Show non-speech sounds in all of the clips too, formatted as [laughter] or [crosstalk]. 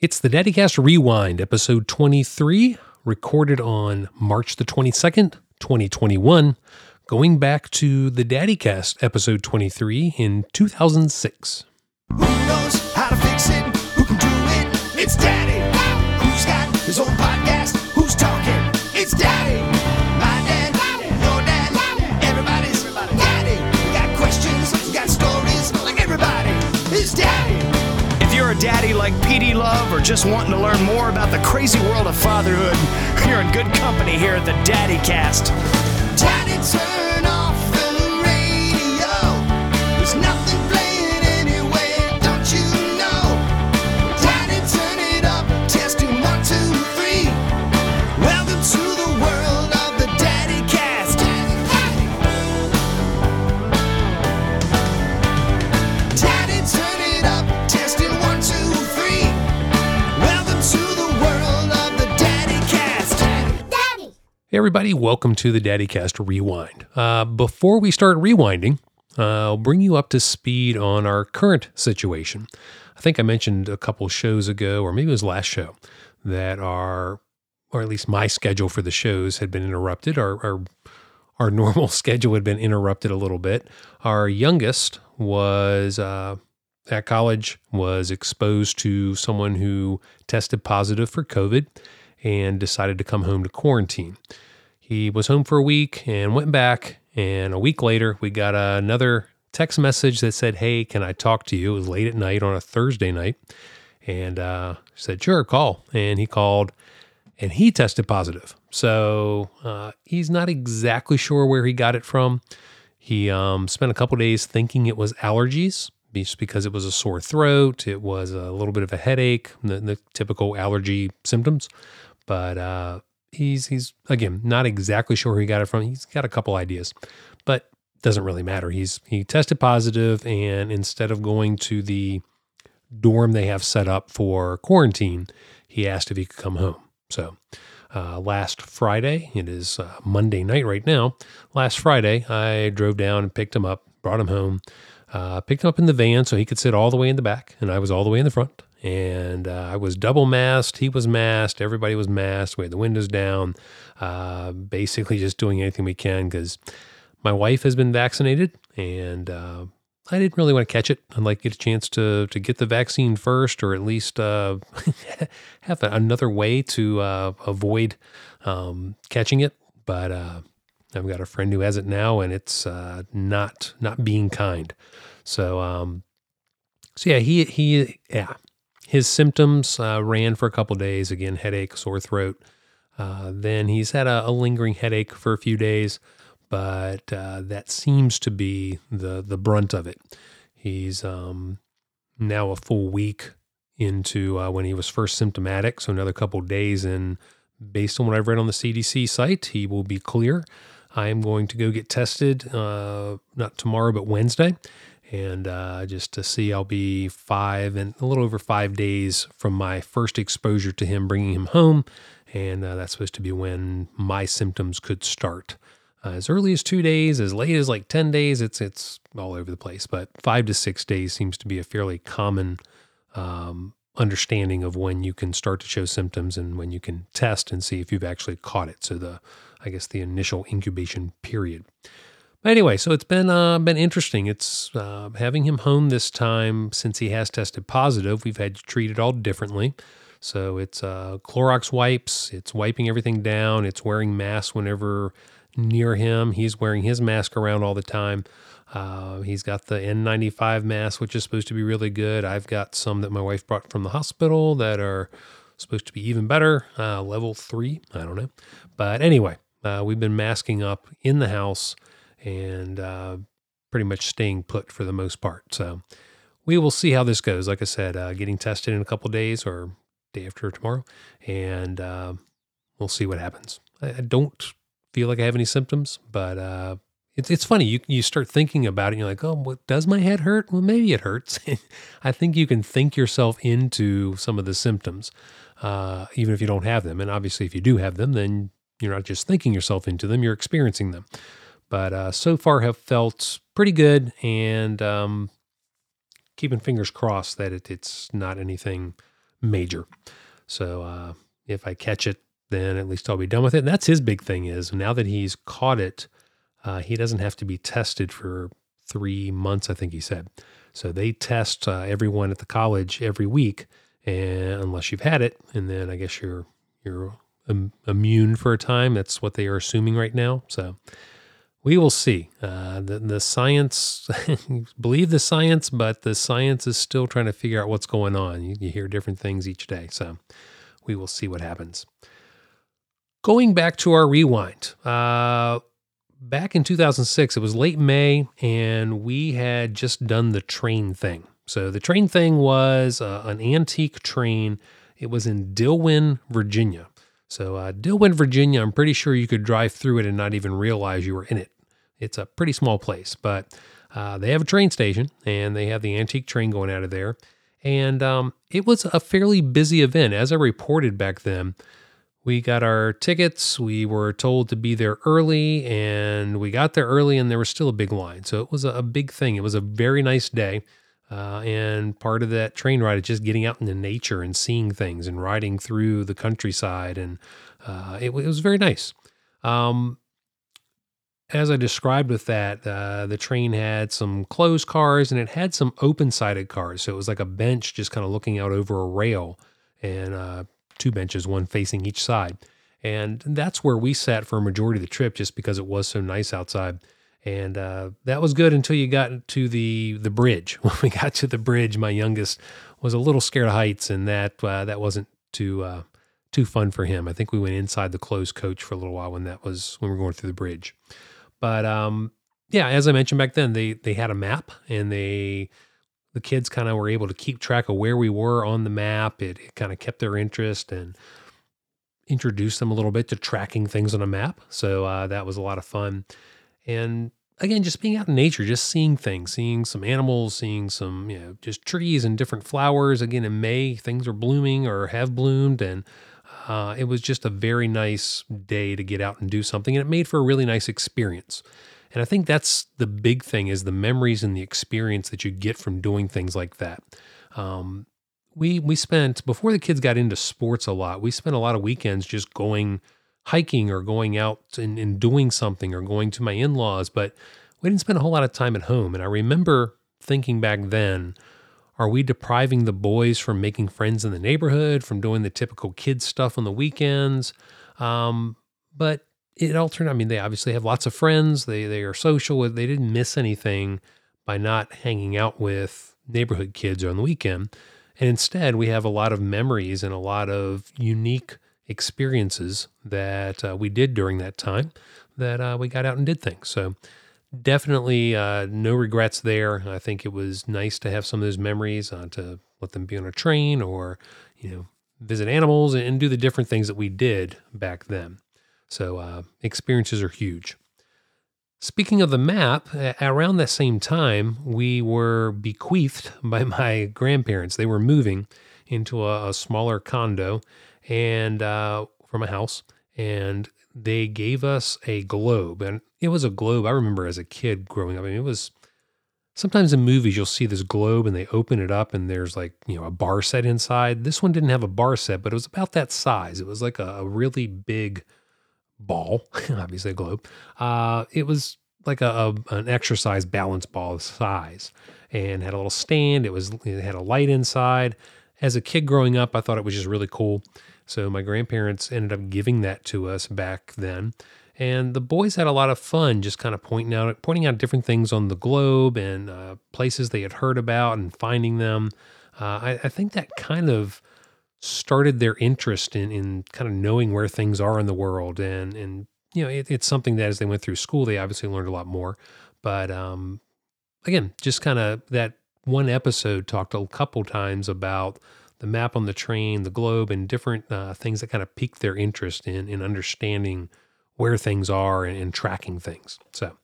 It's the DaddyCast Rewind, episode 23, recorded on March the 22nd, 2021, going back to the DaddyCast episode 23 in 2006. Who knows how to fix it? Who can do it? It's Daddy. Like PD Love or just wanting to learn more about the crazy world of fatherhood, you're in good company here at the Daddy Cast. Daddy, everybody, welcome to the DaddyCast Rewind. Uh, before we start rewinding, uh, I'll bring you up to speed on our current situation. I think I mentioned a couple shows ago, or maybe it was last show, that our, or at least my schedule for the shows had been interrupted. Our, our, our [laughs] normal schedule had been interrupted a little bit. Our youngest was uh, at college, was exposed to someone who tested positive for COVID and decided to come home to quarantine. He was home for a week and went back. And a week later, we got another text message that said, Hey, can I talk to you? It was late at night on a Thursday night. And uh, said, Sure, call. And he called and he tested positive. So uh, he's not exactly sure where he got it from. He um, spent a couple days thinking it was allergies, just because it was a sore throat, it was a little bit of a headache, the, the typical allergy symptoms. But uh, he's he's again not exactly sure where he got it from. He's got a couple ideas, but doesn't really matter. He's he tested positive, and instead of going to the dorm they have set up for quarantine, he asked if he could come home. So uh, last Friday, it is uh, Monday night right now. Last Friday, I drove down and picked him up, brought him home, uh, picked him up in the van so he could sit all the way in the back, and I was all the way in the front. And uh, I was double masked. He was masked. Everybody was masked. We had the windows down. Uh, basically, just doing anything we can because my wife has been vaccinated, and uh, I didn't really want to catch it. I'd like to get a chance to to get the vaccine first, or at least uh, [laughs] have another way to uh, avoid um, catching it. But uh, I've got a friend who has it now, and it's not not being kind. So um, so yeah, he he yeah, his symptoms uh, ran for a couple days. Again, headache, sore throat. Uh, then he's had a, a lingering headache for a few days, but uh, that seems to be the the brunt of it. He's um, now a full week into uh, when he was first symptomatic, so another couple days. And based on what I've read on the CDC site, he will be clear. I am going to go get tested, uh, not tomorrow, but Wednesday, and uh, just to see. I'll be five and a little over five days from my first exposure to him, bringing him home, and uh, that's supposed to be when my symptoms could start. Uh, as early as two days, as late as like ten days, it's it's all over the place. But five to six days seems to be a fairly common um, understanding of when you can start to show symptoms and when you can test and see if you've actually caught it. So the I guess the initial incubation period. But anyway, so it's been uh, been interesting. It's uh, having him home this time since he has tested positive. We've had to treat it all differently. So it's uh, Clorox wipes. It's wiping everything down. It's wearing masks whenever near him. He's wearing his mask around all the time. Uh, he's got the N95 mask, which is supposed to be really good. I've got some that my wife brought from the hospital that are supposed to be even better, uh, level three. I don't know. But anyway, uh, we've been masking up in the house and uh, pretty much staying put for the most part. So we will see how this goes. Like I said, uh, getting tested in a couple days or day after tomorrow, and uh, we'll see what happens. I, I don't feel like I have any symptoms, but uh, it's it's funny. You you start thinking about it, and you're like, oh, what, does my head hurt? Well, maybe it hurts. [laughs] I think you can think yourself into some of the symptoms, uh, even if you don't have them. And obviously, if you do have them, then you're not just thinking yourself into them; you're experiencing them. But uh, so far, have felt pretty good, and um, keeping fingers crossed that it, it's not anything major. So uh, if I catch it, then at least I'll be done with it. And that's his big thing is now that he's caught it, uh, he doesn't have to be tested for three months, I think he said. So they test uh, everyone at the college every week, and unless you've had it, and then I guess you're you're immune for a time. That's what they are assuming right now. So we will see. Uh, the the science, [laughs] believe the science, but the science is still trying to figure out what's going on. You, you hear different things each day, so we will see what happens. Going back to our rewind, uh, back in 2006, it was late May, and we had just done the train thing. So the train thing was uh, an antique train. It was in Dillwyn, Virginia. So uh, Dillwyn, Virginia, I'm pretty sure you could drive through it and not even realize you were in it. It's a pretty small place, but uh, they have a train station and they have the antique train going out of there. And um, it was a fairly busy event. As I reported back then, we got our tickets. We were told to be there early, and we got there early, and there was still a big line. So it was a, big thing. It was a very nice day. Uh, and part of that train ride is just getting out into nature and seeing things and riding through the countryside. And uh, it, it was very nice. Um, as I described with that, uh, the train had some closed cars and it had some open sided cars. So it was like a bench just kind of looking out over a rail and uh, two benches, one facing each side. And that's where we sat for a majority of the trip just because it was so nice outside. And uh, that was good until you got to the the bridge. [laughs] When we got to the bridge, my youngest was a little scared of heights, and that uh, that wasn't too uh, too fun for him. I think we went inside the closed coach for a little while when that was when we were going through the bridge. But um, yeah, as I mentioned back then, they they had a map and they the kids kind of were able to keep track of where we were on the map. It, it kind of kept their interest and introduced them a little bit to tracking things on a map. So uh, that was a lot of fun. And again, just being out in nature, just seeing things, seeing some animals, seeing some, you know, just trees and different flowers. Again, in May, things are blooming or have bloomed. And uh, it was just a very nice day to get out and do something. And it made for a really nice experience. And I think that's the big thing is the memories and the experience that you get from doing things like that. Um, we we spent before the kids got into sports a lot. We spent a lot of weekends just going hiking or going out and, and doing something or going to my in laws, but we didn't spend a whole lot of time at home. And I remember thinking back then, are we depriving the boys from making friends in the neighborhood, from doing the typical kids stuff on the weekends? Um, but it all turned. I mean, they obviously have lots of friends. They they are social. They didn't miss anything by not hanging out with neighborhood kids on the weekend. And instead, we have a lot of memories and a lot of unique experiences that uh, we did during that time that uh, we got out and did things. So definitely uh, no regrets there. I think it was nice to have some of those memories uh, to let them be on a train or, you know, visit animals and do the different things that we did back then. So uh, experiences are huge. Speaking of the map, around that same time, we were bequeathed [laughs] by my grandparents. They were moving into a, a smaller condo and uh, from a house, and they gave us a globe. And it was a globe I remember as a kid growing up. I mean, it was sometimes in movies you'll see this globe and they open it up and there's like, you know, a bar set inside. This one didn't have a bar set, but it was about that size. It was like a, a really big ball, [laughs] obviously a globe. Uh, it was like a, a, an exercise balance ball size and had a little stand. It was it had a light inside. As a kid growing up, I thought it was just really cool. So my grandparents ended up giving that to us back then. And the boys had a lot of fun just kind of pointing out pointing out different things on the globe and uh, places they had heard about and finding them. Uh, I, I think that kind of started their interest in in kind of knowing where things are in the world and and you know it, it's something that as they went through school they obviously learned a lot more but um again just kind of that one episode talked a couple times about the map on the train the globe and different uh, things that kind of piqued their interest in in understanding where things are and, and tracking things so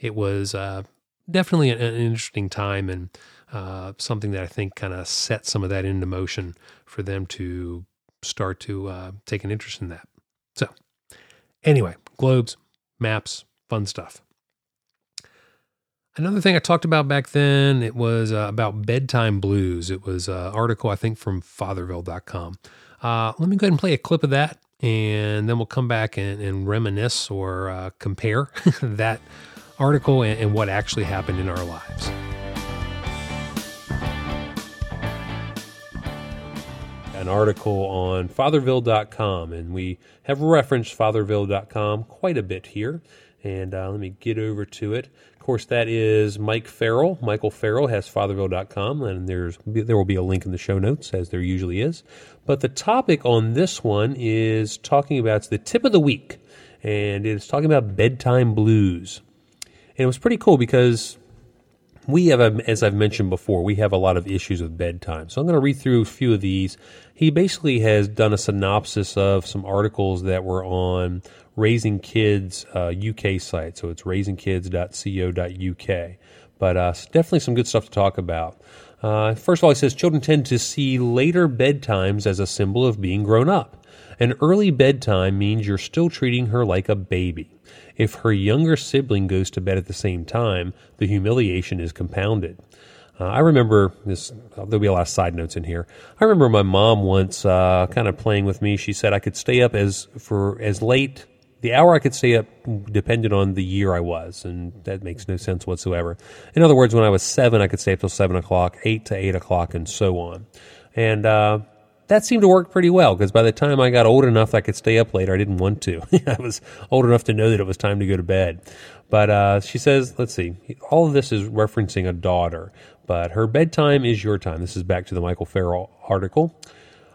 it was uh, definitely an, an interesting time and uh, something that I think kind of set some of that into motion for them to start to uh, take an interest in that. So, anyway, globes, maps, fun stuff. Another thing I talked about back then, it was uh, about bedtime blues. It was an article, I think, from fatherville.com. Uh, let me go ahead and play a clip of that, and then we'll come back and, and reminisce or uh, compare [laughs] that article and, and what actually happened in our lives. An article on fatherville.com, and we have referenced fatherville.com quite a bit here. And uh, let me get over to it. Of course, that is Mike Farrell. Michael Farrell has fatherville.com, and there's there will be a link in the show notes, as there usually is. But the topic on this one is talking about it's the tip of the week, and it's talking about bedtime blues. And it was pretty cool because we have, a, as I've mentioned before, we have a lot of issues with bedtime. So I'm going to read through a few of these. He basically has done a synopsis of some articles that were on Raising Kids uh, UK site. So it's raisingkids.co.uk. But uh, definitely some good stuff to talk about. Uh, first of all, he says children tend to see later bedtimes as a symbol of being grown up. An early bedtime means you're still treating her like a baby. If her younger sibling goes to bed at the same time, the humiliation is compounded. Uh, I remember this. There'll be a lot of side notes in here. I remember my mom once uh, kind of playing with me. She said I could stay up as for as late. The hour I could stay up depended on the year I was, and that makes no sense whatsoever. In other words, when I was seven, I could stay up till seven o'clock, eight to eight o'clock, and so on. And uh, that seemed to work pretty well because by the time I got old enough I could stay up later, I didn't want to. [laughs] I was old enough to know that it was time to go to bed. But uh, she says, let's see, all of this is referencing a daughter, but her bedtime is your time. This is back to the Michael Farrell article.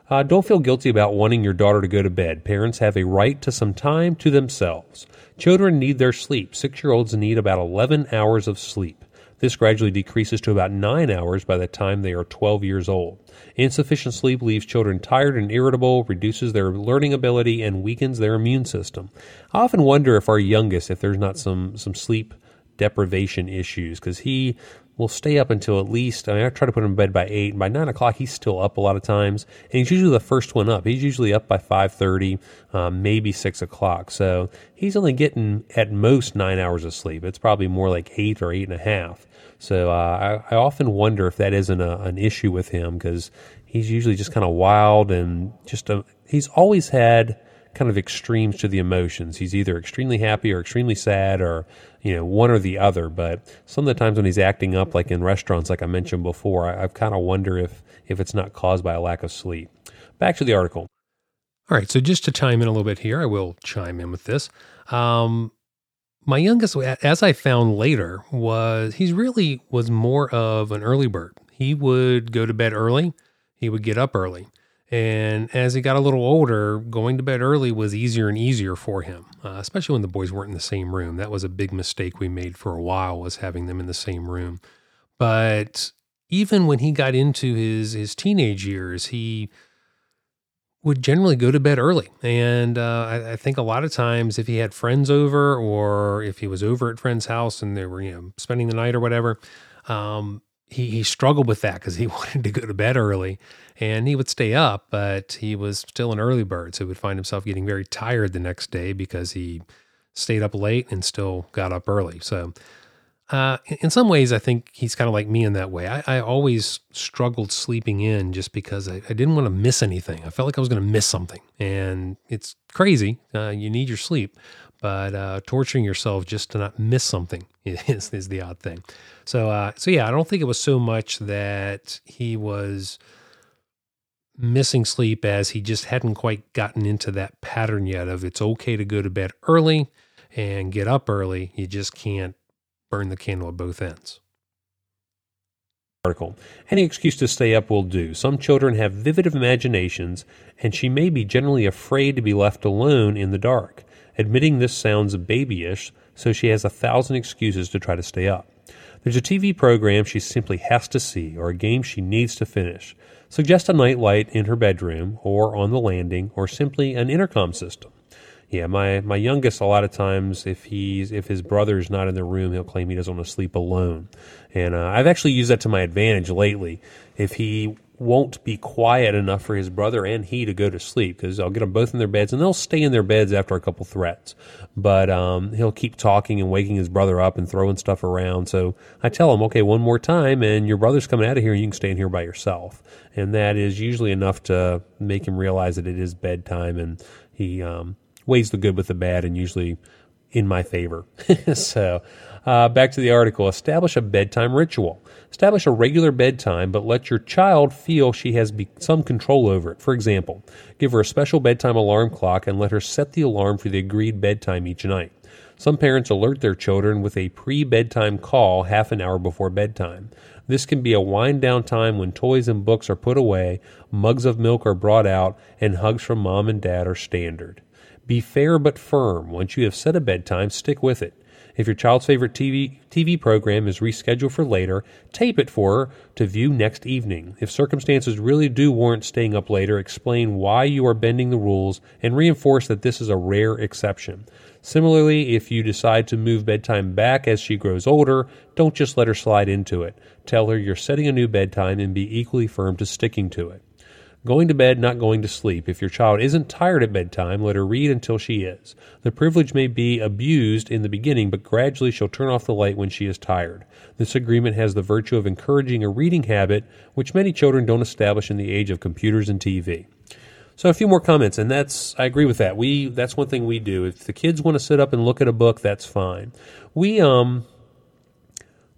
Uh, don't feel guilty about wanting your daughter to go to bed. Parents have a right to some time to themselves. Children need their sleep. Six year olds need about 11 hours of sleep. This gradually decreases to about 9 hours by the time they are 12 years old. Insufficient sleep leaves children tired and irritable, reduces their learning ability, and weakens their immune system. I often wonder if our youngest, if there's not some, some sleep deprivation issues, because he will stay up until at least, I mean, I try to put him in bed by 8, and by 9 o'clock he's still up a lot of times, and he's usually the first one up. He's usually up by 5.30, um, maybe 6 o'clock, so he's only getting at most 9 hours of sleep. It's probably more like 8 or 8.5. So uh, I, I, often wonder if that isn't a, an issue with him because he's usually just kind of wild and just a, he's always had kind of extremes to the emotions. He's either extremely happy or extremely sad or, you know, one or the other. But some of the times when he's acting up, like in restaurants, like I mentioned before, I, I've kind of wonder if, if it's not caused by a lack of sleep. Back to the article. All right. So just to chime in a little bit here, I will chime in with this. Um, my youngest, as I found later, was he's really was more of an early bird. He would go to bed early, he would get up early. And as he got a little older, going to bed early was easier and easier for him, uh, especially when the boys weren't in the same room. That was a big mistake we made for a while was having them in the same room. But even when he got into his his teenage years, he would generally go to bed early. And uh, I, I, think a lot of times, if he had friends over or if he was over at friend's house and they were, you know, spending the night or whatever, um, he, he struggled with that because he [laughs] wanted to go to bed early and he would stay up, but he was still an early bird. So he would find himself getting very tired the next day because he stayed up late and still got up early. So uh, in some ways, I think he's kind of like me in that way. I, I always struggled sleeping in just because I, I didn't want to miss anything. I felt like I was going to miss something. And it's crazy. Uh, you need your sleep, but uh, torturing yourself just to not miss something [laughs] is, is the odd thing. So, uh, so yeah, I don't think it was so much that he was missing sleep as he just hadn't quite gotten into that pattern yet of it's okay to go to bed early and get up early. You just can't burn the candle at both ends. Article. Any excuse to stay up will do. Some children have vivid imaginations, and she may be generally afraid to be left alone in the dark. Admitting this sounds babyish, so she has a thousand excuses to try to stay up. There's a TV program she simply has to see, or a game she needs to finish. Suggest a night light in her bedroom, or on the landing, or simply an intercom system. Yeah, my my youngest a lot of times if he's if his brother's not in the room, he'll claim he doesn't want to sleep alone, and uh, I've actually used that to my advantage lately. If he won't be quiet enough for his brother and he to go to sleep because I'll get them both in their beds and they'll stay in their beds after a couple threats. But um, he'll keep talking and waking his brother up and throwing stuff around. So I tell him, okay, one more time and your brother's coming out of here and you can stay in here by yourself. And that is usually enough to make him realize that it is bedtime and he um, weighs the good with the bad and usually in my favor. [laughs] so, uh, back to the article. Establish a bedtime ritual. Establish a regular bedtime, but let your child feel she has be- some control over it. For example, give her a special bedtime alarm clock and let her set the alarm for the agreed bedtime each night. Some parents alert their children with a pre bedtime call half an hour before bedtime. This can be a wind down time when toys and books are put away, mugs of milk are brought out, and hugs from mom and dad are standard. Be fair but firm. Once you have set a bedtime, stick with it. If your child's favorite TV, TV program is rescheduled for later, tape it for her to view next evening. If circumstances really do warrant staying up later, explain why you are bending the rules and reinforce that this is a rare exception. Similarly, if you decide to move bedtime back as she grows older, don't just let her slide into it. Tell her you're setting a new bedtime and be equally firm to sticking to it. Going to bed, not going to sleep. If your child isn't tired at bedtime, let her read until she is. The privilege may be abused in the beginning, but gradually she'll turn off the light when she is tired. This agreement has the virtue of encouraging a reading habit, which many children don't establish in the age of computers and TV. So a few more comments, and that's I agree with that. We that's one thing we do. If the kids want to sit up and look at a book, that's fine. We um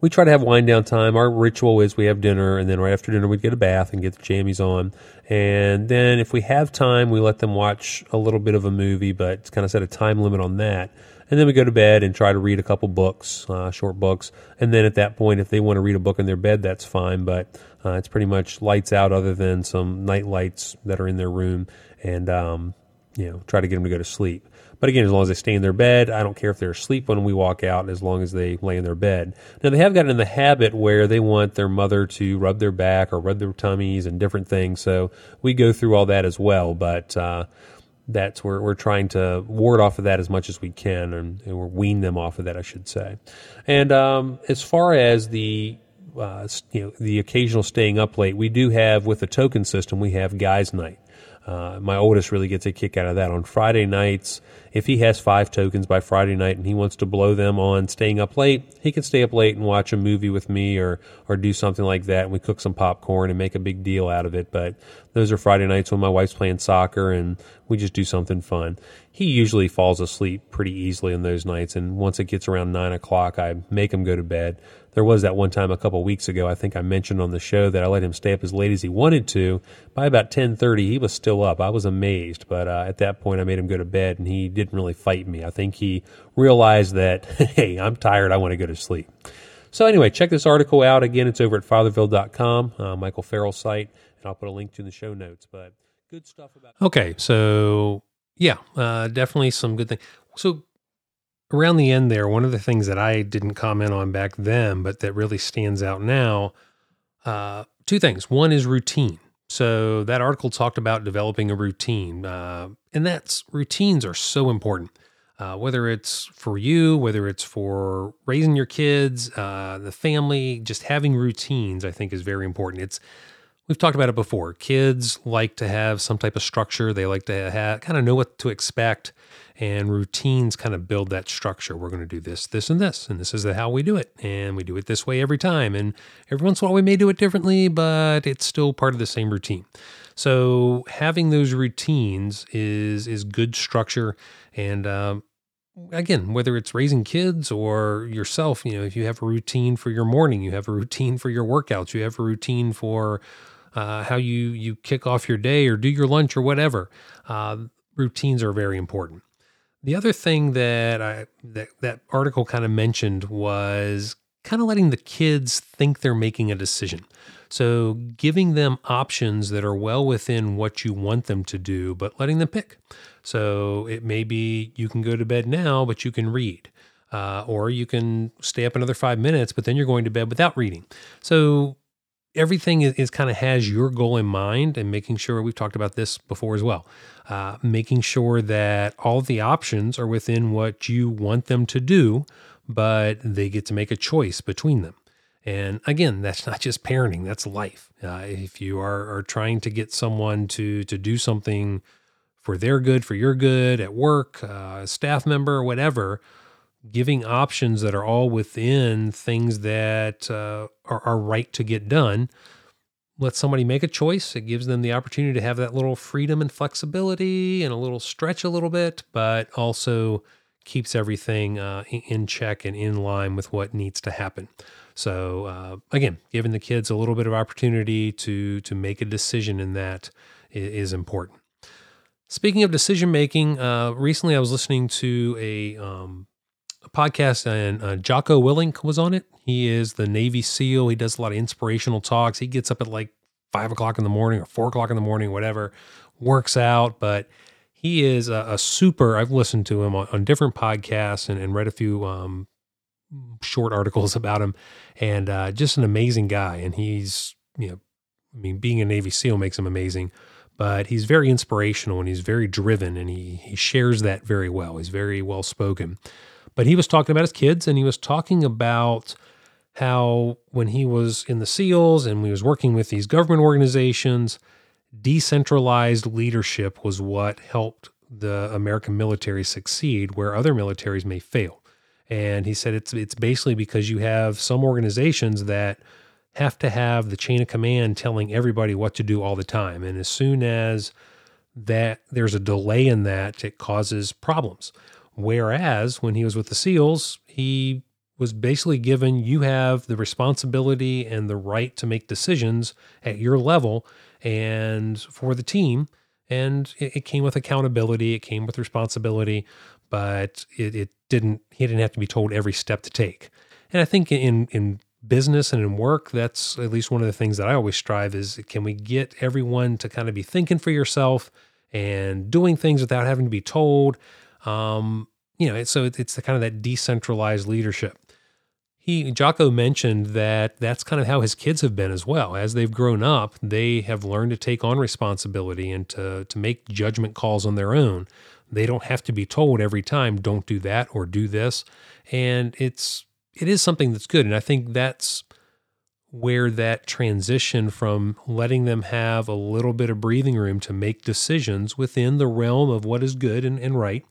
we try to have wind down time. Our ritual is we have dinner, and then right after dinner we get a bath and get the jammies on, and then if we have time, we let them watch a little bit of a movie, but kind of set a time limit on that. And then we go to bed and try to read a couple books, uh, short books. And then at that point, if they want to read a book in their bed, that's fine. But uh, it's pretty much lights out, other than some night lights that are in their room, and um, you know, try to get them to go to sleep. But again, as long as they stay in their bed, I don't care if they're asleep when we walk out, as long as they lay in their bed. Now, they have gotten in the habit where they want their mother to rub their back or rub their tummies and different things. So we go through all that as well. But uh, that's where we're trying to ward off of that as much as we can, and, and we're wean them off of that, I should say. And um, as far as the uh, you know the occasional staying up late, we do have with the token system, we have guys' night. Uh, my oldest really gets a kick out of that. On Friday nights, if he has five tokens by Friday night and he wants to blow them on staying up late, he can stay up late and watch a movie with me or or do something like that. And we cook some popcorn and make a big deal out of it. But those are Friday nights when my wife's playing soccer and we just do something fun. He usually falls asleep pretty easily on those nights. And once it gets around nine o'clock, I make him go to bed there was that one time a couple weeks ago. I think I mentioned on the show that I let him stay up as late as he wanted to. By about ten thirty, he was still up. I was amazed, but uh, at that point, I made him go to bed, and he didn't really fight me. I think he realized that, [laughs] hey, I'm tired. I want to go to sleep. So anyway, check this article out. Again, it's over at fatherville.com, uh, Michael Farrell's site, and I'll put a link to in the show notes. But good stuff about. Okay, so yeah, uh, definitely some good things. So around the end there, one of the things that I didn't comment on back then, but that really stands out now, uh, two things. One is routine. So that article talked about developing a routine, uh, and that's routines are so important. Uh, whether it's for you, whether it's for raising your kids, uh, the family, just having routines, I think is very important. It's we've talked about it before. Kids like to have some type of structure. They like to have, kind of know what to expect and routines kind of build that structure. We're going to do this, this, and this, and this is how we do it, and we do it this way every time. And every once in a while, we may do it differently, but it's still part of the same routine. So having those routines is is good structure, and um, again, whether it's raising kids or yourself, you know, if you have a routine for your morning, you have a routine for your workouts, you have a routine for uh, how you you kick off your day or do your lunch or whatever. Uh, routines are very important. The other thing that I that that article kind of mentioned was kind of letting the kids think they're making a decision. So giving them options that are well within what you want them to do, but letting them pick. So it may be you can go to bed now, but you can read. Uh, or you can stay up another five minutes, but then you're going to bed without reading. So everything is, is kind of has your goal in mind and making sure we've talked about this before as well uh, making sure that all the options are within what you want them to do but they get to make a choice between them And again, that's not just parenting, that's life. Uh, if you are, are trying to get someone to, to do something for their good, for your good at work, uh, staff member, whatever, giving options that are all within things that uh, are, are right to get done. Let somebody make a choice. It gives them the opportunity to have that little freedom and flexibility and a little stretch a little bit, but also keeps everything uh, in check and in line with what needs to happen. So uh, again, giving the kids a little bit of opportunity to to make a decision in that is, important. Speaking of decision making, uh, recently I was listening to a, um, podcast and uh, Jocko Willink was on it. He is the Navy SEAL. He does a lot of inspirational talks. He gets up at like five o'clock in the morning or four o'clock in the morning, whatever, works out, but he is a, a super. I've listened to him on, on different podcasts and, and, read a few um, short articles [laughs] about him, and uh, just an amazing guy. And he's, you know, I mean, being a Navy SEAL makes him amazing, but he's very inspirational and he's very driven, and he he shares that very well. He's very well spoken. But he was talking about his kids, and he was talking about how when he was in the SEALs and we was working with these government organizations decentralized leadership was what helped the American military succeed where other militaries may fail. And he said it's it's basically because you have some organizations that have to have the chain of command telling everybody what to do all the time. And as soon as that there's a delay in that, it causes problems. Whereas when he was with the SEALs, he was basically given you have the responsibility and the right to make decisions at your level and for the team. And it, it came with accountability, it came with responsibility, but it, it didn't, he didn't have to be told every step to take. And I think in, in business and in work, that's at least one of the things that I always strive is can we get everyone to kind of be thinking for yourself and doing things without having to be told? Um, you know, so it's the kind of that decentralized leadership he Jocko mentioned that that's kind of how his kids have been as well. As they've grown up, they have learned to take on responsibility and to to make judgment calls on their own. They don't have to be told every time, don't do that or do this. And it's it is something that's good. And I think that's where that transition from letting them have a little bit of breathing room to make decisions within the realm of what is good and, and right.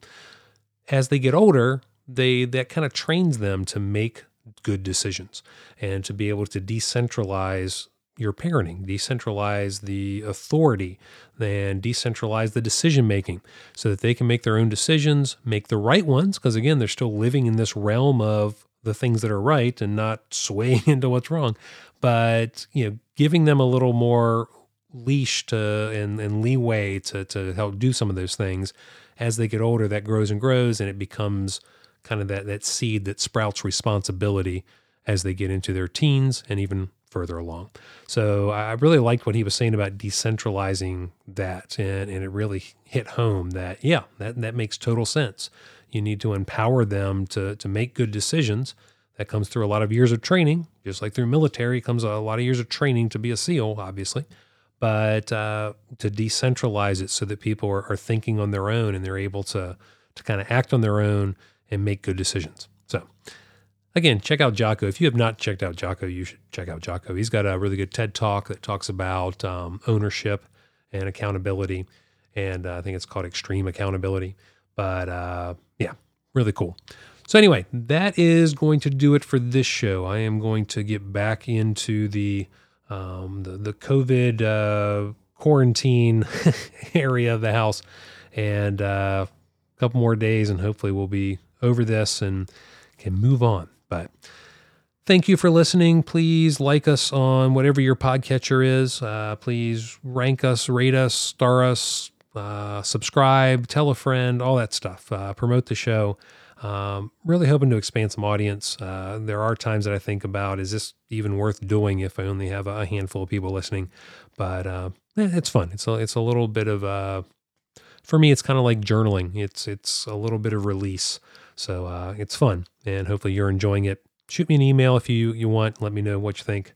As they get older, they that kind of trains them to make good decisions and to be able to decentralize your parenting, decentralize the authority, and decentralize the decision making so that they can make their own decisions, make the right ones. Because again, they're still living in this realm of the things that are right and not [laughs] swaying into what's wrong. But you know, giving them a little more leash to and, and leeway to to help do some of those things as they get older, that grows and grows, and it becomes kind of that that seed that sprouts responsibility as they get into their teens and even further along. So I really liked what he was saying about decentralizing that, and, and it really hit home that yeah, that that makes total sense. You need to empower them to to make good decisions. That comes through a lot of years of training, just like through military comes a lot of years of training to be a SEAL, obviously. But uh, to decentralize it so that people are, are thinking on their own and they're able to to kind of act on their own and make good decisions. So, again, check out Jocko. If you have not checked out Jocko, you should check out Jocko. He's got a really good TED talk that talks about um, ownership and accountability. And uh, I think it's called Extreme Accountability. But uh, yeah, really cool. So, anyway, that is going to do it for this show. I am going to get back into the um, the, the COVID uh, quarantine [laughs] area of the house and uh, a couple more days, and hopefully we'll be over this and can move on. But thank you for listening. Please like us on whatever your podcatcher is. Uh, please rank us, rate us, star us, uh, subscribe, tell a friend, all that stuff. Uh, promote the show. Um, really hoping to expand some audience. Uh, there are times that I think about is this even worth doing if I only have a handful of people listening? But uh, eh, it's fun. It's a, it's a little bit of uh, for me, it's kind of like journaling. It's it's a little bit of release. So uh, it's fun, and hopefully you're enjoying it. Shoot me an email if you you want. Let me know what you think.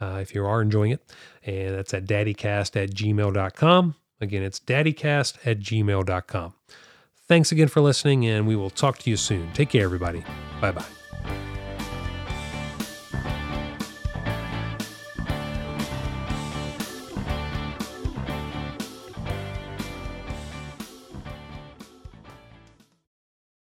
Uh, if you are enjoying it, and that's at daddycast at gmail.com. Again, it's daddycast at gmail.com. Thanks again for listening, and we will talk to you soon. Take care, everybody. Bye bye.